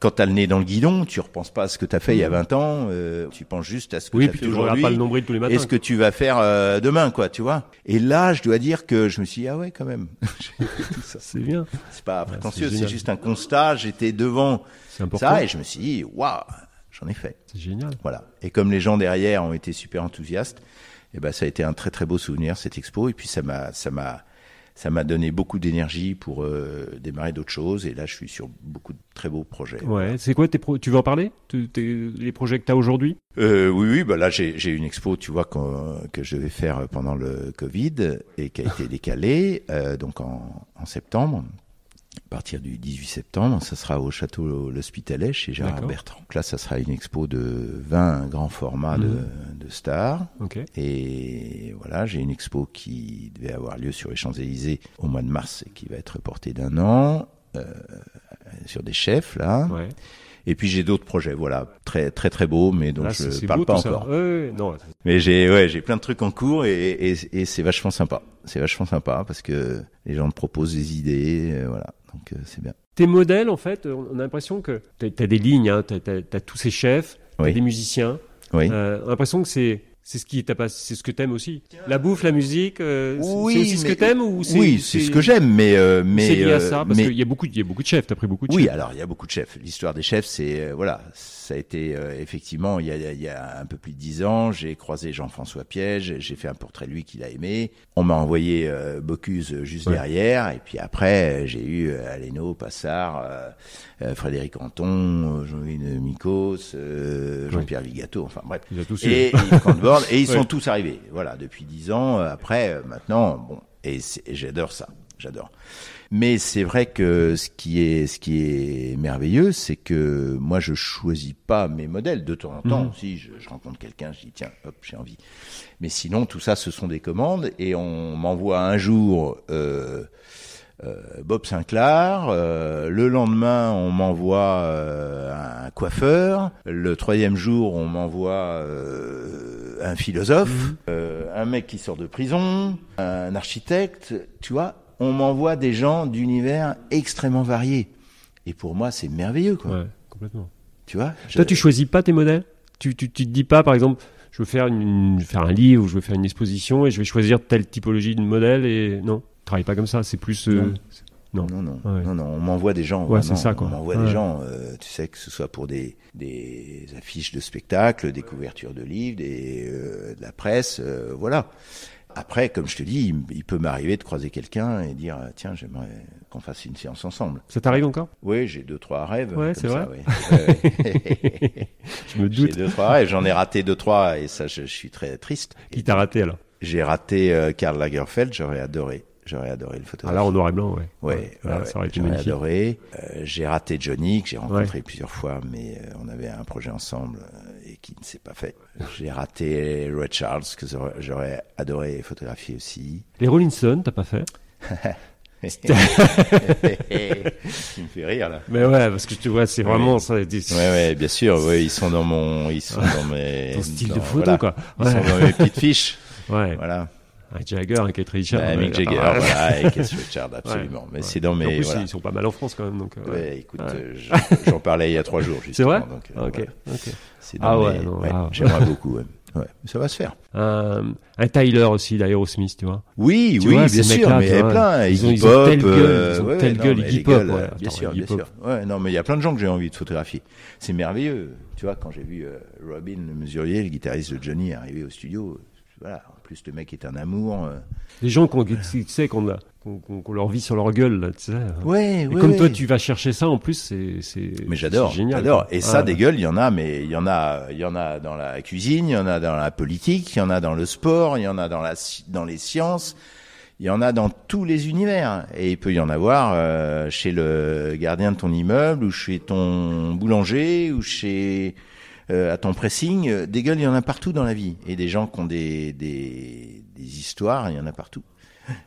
quand t'as le nez dans le guidon, tu repenses pas à ce que t'as fait il y a 20 ans, euh, tu penses juste à ce que Oui, t'as puis fait tu ne regardes aujourd'hui pas le nombril tous les matins. et ce que tu vas faire euh, demain, quoi, tu vois. Et là, je dois dire que je me suis dit, ah ouais, quand même. C'est bien. c'est pas prétentieux, c'est juste un constat. J'étais devant. Ça et je me suis dit, waouh, j'en ai fait. C'est génial. Voilà. Et comme les gens derrière ont été super enthousiastes, eh ben ça a été un très très beau souvenir cette expo. Et puis ça m'a ça m'a ça m'a donné beaucoup d'énergie pour euh, démarrer d'autres choses. Et là, je suis sur beaucoup de très beaux projets. Ouais, c'est quoi tes pro tu veux en parler? Les projets que tu as aujourd'hui? Euh, oui, oui, bah là j'ai j'ai une expo, tu vois, que je vais faire pendant le Covid et qui a été décalée, euh, donc en, en septembre. À partir du 18 septembre, ça sera au château L'Hospitalet chez Gérard. Bertrand. Donc là, ça sera une expo de 20 grands formats de, Mhm. de stars. Ok. Et voilà, j'ai une expo qui devait avoir lieu sur les Champs-Élysées au mois de mars et qui va être reportée d'un an. euh, sur des chefs là Ouais. et puis j'ai d'autres projets voilà très très très beaux mais dont Là, je parle beau pas encore non, mais j'ai ouais, j'ai plein de trucs en cours et, et, et c'est vachement sympa. C'est vachement sympa parce que les gens te proposent des idées, euh, voilà. Donc euh, c'est bien. Tes modèles, en fait, on a l'impression que tu as, des lignes, hein, tu as, tous ces chefs, t'as Oui. des musiciens. Oui. Euh, on a l'impression que c'est c'est ce qui t'a pas, c'est ce que t'aimes aussi. La bouffe, la musique, euh, c'est- Oui, c'est aussi ce que t'aimes ou c'est oui, c'est ce que j'aime, mais euh, mais c'est lié à euh, ça parce mais- qu'il y a beaucoup, il y a beaucoup de chefs. T'as pris beaucoup de Oui, chefs. alors il y a beaucoup de chefs. L'histoire des chefs, c'est euh, voilà, ça a été euh, effectivement il y, a, il y a un peu plus de dix ans, j'ai croisé Jean-François Piège, j'ai fait un portrait de lui qu'il a aimé. On m'a envoyé euh, Bocuse juste Ouais. derrière, et puis après j'ai eu euh, Aleno, Passard, euh, euh, Frédéric Anton, Jean-Louis Mikos, euh, Jean-Pierre Vigato, enfin bref. Il a tous eu. Et Et ils sont tous arrivés. Voilà, depuis dix ans. euh, Après, euh, maintenant, bon, et, j'adore ça, j'adore. Mais c'est vrai que ce qui est ce qui est merveilleux, c'est que moi je choisis pas mes modèles de temps en temps. Mhm. Si je, je rencontre quelqu'un, je dis tiens, hop, j'ai envie. Mais sinon, tout ça, ce sont des commandes et on m'envoie un jour. Euh, Bob Sinclair. euh, le lendemain, on m'envoie euh, un coiffeur. Le troisième jour, on m'envoie euh, un philosophe, euh, un mec qui sort de prison, un architecte. Tu vois, on m'envoie des gens d'univers extrêmement variés. Et pour moi, c'est merveilleux, quoi. Ouais, complètement. Tu vois Toi, tu choisis pas tes modèles? Tu, tu, tu te dis pas, par exemple, je veux faire, une, faire un livre ou je veux faire une exposition et je vais choisir telle typologie de modèle et non, tu travailles pas comme ça. C'est plus. euh, Non. Non, non, non, Ouais. non, non, on m'envoie des gens. Ouais, c'est ça, quoi. On m'envoie Ouais. des gens, euh, tu sais, que ce soit pour des, des affiches de spectacles, des couvertures de livres, des, euh, de la presse, euh, voilà. Après, comme je te dis, il, il peut m'arriver de croiser quelqu'un et dire, euh, tiens, j'aimerais qu'on fasse une séance ensemble. Ça t'arrive encore? Oui, j'ai deux, trois rêves. Ouais, c'est vrai ouais. Je me J'ai doute. deux, trois rêves. J'en ai raté deux, trois et ça, je, je suis très triste. Qui t'a raté alors? J'ai raté euh, Karl Lagerfeld, j'aurais adoré. J'aurais adoré le photographe. Alors en noir et blanc, ouais. Ouais, Ouais, ouais, ouais, ça aurait été j'aurais adoré. Euh, j'ai raté Johnny, que j'ai rencontré plusieurs fois, mais euh, on avait un projet ensemble euh, et qui ne s'est pas fait. J'ai raté Red Charles, que j'aurais- adoré photographier aussi. Les Rolling Stones, t'as pas fait? Qui me fait rire là. Mais ouais, parce que tu vois, c'est vraiment ça. des- Ouais, ouais, bien sûr. Ouais, ils sont dans mon, ils sont dans mes, Ton style dans- de photo, voilà. quoi. Ils Ouais. sont dans mes petites fiches. Ouais. Voilà. Un Jagger, un Kate Richards. Bah, ouais, Mick Jagger, ah, ouais. voilà, et Keith Richards, absolument. Mais Ouais. c'est dans En mes, plus, voilà. ils sont pas mal en France quand même. Donc, euh, Ouais, écoute, Ouais. euh, je- j'en parlais il y a trois jours, C'est vrai donc, euh, Ok. voilà. ok. C'est Ah ouais, mes- ouais, ah. J'aimerais beaucoup, ouais. Ouais, ça va se faire. Un, un Tyler aussi, d'Aerosmith, tu vois. Oui, Tu oui, vois, bien sûr, mais tu il y a vois, plein. ils ont- Iggy ils ont telle gueule, euh, ils ont ouais, telle non, gueule, Iggy Pop, ouais. euh, Attends, Bien sûr, bien sûr. Ouais, non, mais il y a plein de gens que j'ai envie de photographier. C'est merveilleux. Tu vois, quand j'ai vu euh, Robin mesurier, le guitariste de Johnny, arriver au studio, voilà. En plus, le mec est un amour. euh. Les gens qu'on, tu sais, qu'on a, qu'on, qu'on- leur vit sur leur gueule, là, tu sais. Ouais, Et ouais, comme ouais. toi, tu vas chercher ça, en plus, c'est, c'est. Mais j'adore, c'est génial. j'adore. quoi. Et ça, Ouais. des gueules, il y en a, mais il y en a, il y en a dans la cuisine, il y en a dans la politique, il y en a dans le sport, il y en a dans la, dans les sciences, il y en a dans tous les univers. Et il peut y en avoir euh, chez le gardien de ton immeuble, ou chez ton boulanger, ou chez euh, à ton pressing. Euh, Des gueules, il y en a partout dans la vie. Et des gens qui ont des, des, des histoires, il y en a partout,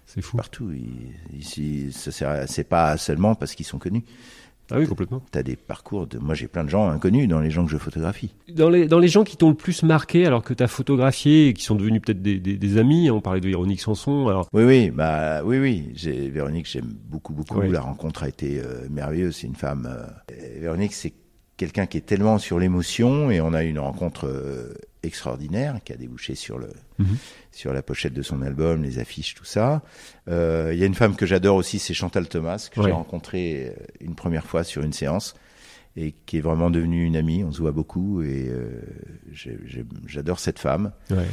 C'est fou. partout. Ici, c'est pas seulement parce qu'ils sont connus. Ah oui, complètement. T'as des parcours de. Moi, j'ai plein de gens inconnus dans les gens que je photographie. Dans les, dans les gens qui t'ont le plus marqué, alors que t'as photographié et qui sont devenus peut-être des, des, des amis, on parlait de Véronique Sanson, alors. Oui, oui, bah, oui, oui. J'ai Véronique, j'aime beaucoup, beaucoup. Oui. La rencontre a été euh, merveilleuse. C'est une femme. euh, Véronique, c'est quelqu'un qui est tellement sur l'émotion et on a eu une rencontre euh, extraordinaire qui a débouché sur le Mhm. sur la pochette de son album, les affiches, tout ça. Euh, Il y a une femme que j'adore aussi, c'est Chantal Thomas que Ouais. j'ai rencontrée euh, une première fois sur une séance et qui est vraiment devenue une amie. On se voit beaucoup et euh, j'adore cette femme. Ouais.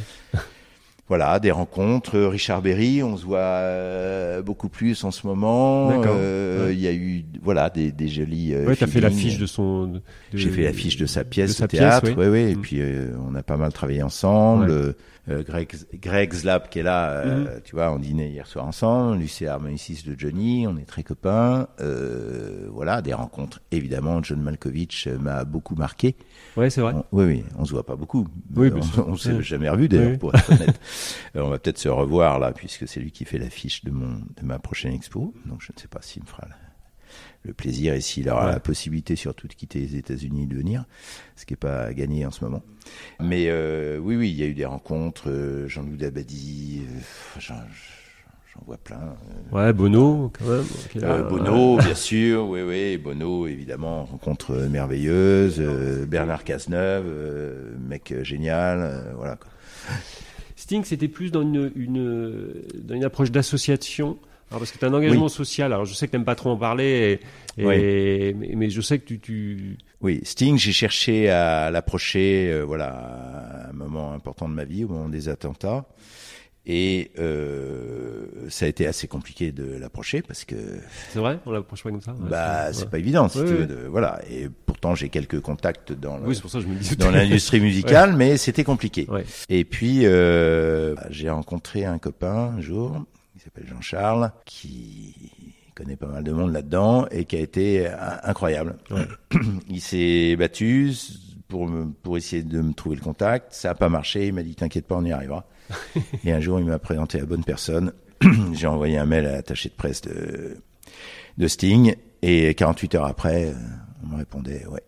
Voilà, des rencontres. Richard Berry, on se voit euh, beaucoup plus en ce moment. D'accord, Euh, ouais. Il y a eu, voilà, des, des jolis. Euh, Ouais, t'as fait l'affiche de son. de- J'ai fait l'affiche de sa pièce de sa au théâtre, pièce, oui. ouais, ouais, et Mm. puis euh, on a pas mal travaillé ensemble. Ouais. Euh, Greg, Greg Zlap qui est là, euh, Mm-hmm. tu vois, on dînait hier soir ensemble. Lui c'est harmoniciste de Johnny, on est très copains. Euh, voilà, des rencontres. Évidemment, John Malkovich m'a beaucoup marqué. Ouais, c'est vrai. On- oui, oui, on se voit pas beaucoup. Oui, on, on s'est jamais revu d'ailleurs, Oui. pour être honnête. On va peut-être se revoir là, puisque c'est lui qui fait l'affiche de mon de ma prochaine expo. Donc je ne sais pas s'il me fera le plaisir et s'il aura Ouais. la possibilité surtout de quitter les États-Unis et de venir, ce qui est pas gagné en ce moment. Mais euh, oui, oui, il y a eu des rencontres. euh, Jean-Loup Dabadi, euh, j'en, j'en vois plein. Ouais, Bono, quand même. qui est là. Bono, bien sûr, oui, oui, Bono, évidemment, rencontre merveilleuse. Bernard Cazeneuve, mec génial, voilà. Quoi. Sting, c'était plus dans une, une, dans une approche d'association. Alors, parce que tu as un engagement social. Alors, je sais que tu n'aimes pas trop en parler, et, et- mais, mais je sais que tu. tu... Oui, Sting, j'ai cherché à l'approcher, euh, voilà, à un moment important de ma vie, au moment des attentats. Et euh, ça a été assez compliqué de l'approcher parce que C'est vrai? On l'approche pas comme ça? Ouais, bah ouais. c'est pas évident si Ouais, tu ouais. veux de- voilà et pourtant j'ai quelques contacts dans le- Oui, c'est pour ça que je me dis. dans l'industrie musicale mais c'était compliqué Ouais. Et puis, euh, bah, j'ai rencontré un copain un jour, qui s'appelle Jean-Charles, qui connaît pas mal de monde là-dedans et qui a été euh, incroyable. Il s'est battu pour, me- pour essayer de me trouver le contact. Ça a pas marché. Il m'a dit, t'inquiète pas, on y arrivera. et un jour, il m'a présenté la bonne personne. j'ai envoyé un mail à l'attaché de presse de, de Sting et 48 heures après, euh, on me répondait, ouais.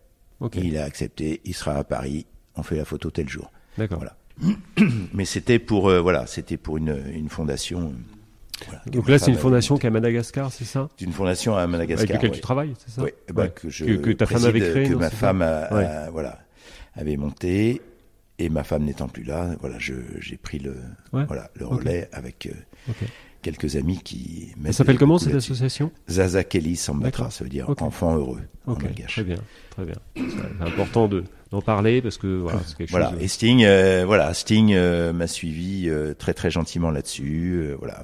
Il a accepté, il sera à Paris, on fait la photo tel jour. d'accord. Voilà. Mais c'était pour euh, voilà, c'était pour une, une fondation. Euh, voilà, Donc là, c'est une fondation qui est à Madagascar, c'est ça C'est une fondation à Madagascar. Avec laquelle ouais. tu travailles, c'est ça Oui, bah, Ouais. que, je Que- que ta femme avait créé, que non, ma femme ça a, Ouais. a- voilà avait monté et ma femme n'étant plus là, voilà, j'ai pris le voilà le relais avec euh, quelques amis qui. Mettent s'appelle comment cette association Zaza Kelly Sambatra, ça veut dire Ok. enfant heureux en très bien, très bien. C'est important de d'en parler parce que voilà, quelque Voilà. chose. Et Sting, euh, voilà, Sting euh, m'a suivi euh, très très gentiment là-dessus. euh, voilà,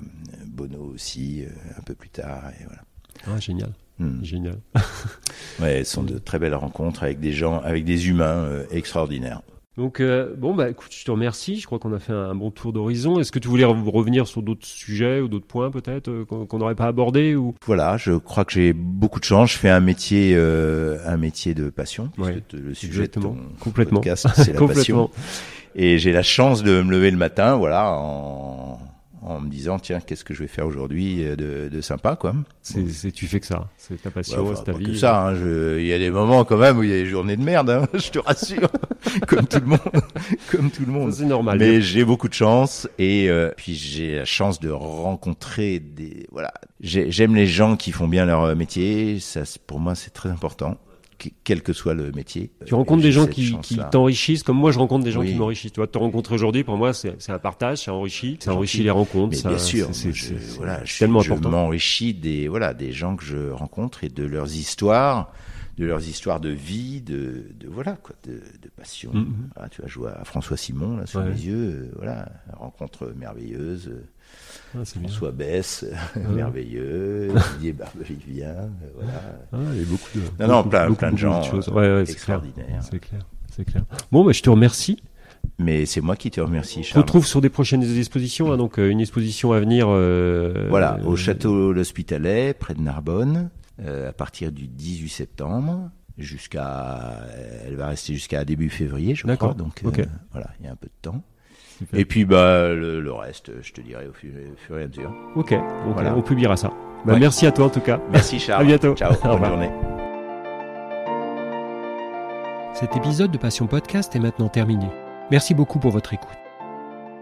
Bono aussi euh, un peu plus tard. Et voilà. Ah, génial, Hmm. génial. Ouais, ce sont de très belles rencontres avec des gens, avec des humains euh, extraordinaires. Donc euh, bon bah écoute, je te remercie. Je crois qu'on a fait un bon tour d'horizon. Est-ce que tu voulais re- revenir sur d'autres sujets ou d'autres points peut-être euh, qu'on n'aurait pas abordé ou? Voilà, je crois que j'ai beaucoup de chance. Je fais un métier, un métier de passion. Ouais, le sujet exactement. de ton Complètement. podcast, c'est la passion. Et j'ai la chance de me lever le matin, voilà, en, en me disant tiens, qu'est-ce que je vais faire aujourd'hui euh, de, de sympa, quoi. C'est c'est- tu fais que ça. C'est ta Ouais, passion, enfin, c'est ta vie. que ça, hein, il y a des moments quand même où il y a des journées de merde, hein, je te rassure, comme tout le monde, comme tout le monde. C'est normal. Mais j'ai beaucoup de chance et euh, puis j'ai la chance de rencontrer des voilà. J'ai- J'aime les gens qui font bien leur euh, métier. Ça, pour moi, c'est très important, quel que soit le métier. Tu rencontres des gens qui, t'enrichissent, comme moi je rencontre des gens Oui. qui m'enrichissent. Tu vois, te rencontrer aujourd'hui, pour moi, c'est un partage, ça enrichit, ça enrichit les rencontres. Mais ça- bien sûr, c'est- je, voilà, je, tellement je important. m'enrichis des voilà des gens que je rencontre et de leurs histoires, de leurs histoires de vie, de, de voilà quoi, de, de passion. Mhm. Voilà, tu vas jouer à François Simon là sous Ouais. mes yeux, euh, voilà, rencontre merveilleuse. euh, Ah, bien. François Bess, merveilleux, Didier Barbevivien, euh, voilà. Ah, il y a beaucoup de, Non, plein, beaucoup, plein de gens choses. Ouais, ouais, c'est clair. extraordinaires. C'est clair, c'est clair. Bon, bah, je te remercie. Mais c'est moi qui te remercie, On se Charles. retrouve sur des prochaines expositions, hein, donc euh, une exposition à venir. euh, Voilà, au château l'Hospitalet, près de Narbonne, euh, à partir du 18 septembre jusqu'à, elle va rester jusqu'à début février, je crois. Donc euh, voilà, il y a un peu de temps. Super. Et puis bah le, le reste, je te dirai au fur, au fur et à mesure. Ok, Voilà. on publiera ça. Bah, Ouais. Merci à toi en tout cas. Merci Charles. À bientôt. Ciao. Au Bonne revoir. journée. Cet épisode de Passion Podcast est maintenant terminé. Merci beaucoup pour votre écoute.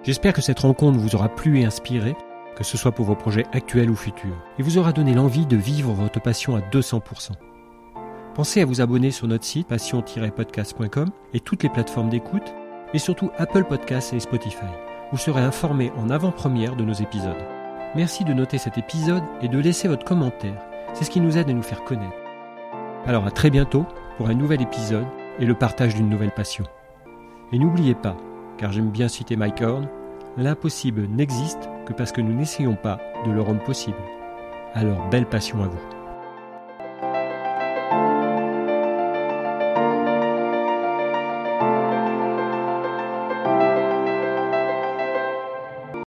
J'espère que cette rencontre vous aura plu et inspiré, que ce soit pour vos projets actuels ou futurs, et vous aura donné l'envie de vivre votre passion à 200%. Pensez à vous abonner sur notre site passion-podcast.com et toutes les plateformes d'écoute, mais surtout Apple Podcasts et Spotify. Vous serez informé en avant-première de nos épisodes. Merci de noter cet épisode et de laisser votre commentaire. C'est ce qui nous aide à nous faire connaître. Alors à très bientôt pour un nouvel épisode et le partage d'une nouvelle passion. Et n'oubliez pas, car j'aime bien citer Mike Horn, l'impossible n'existe que parce que nous n'essayons pas de le rendre possible. Alors belle passion à vous.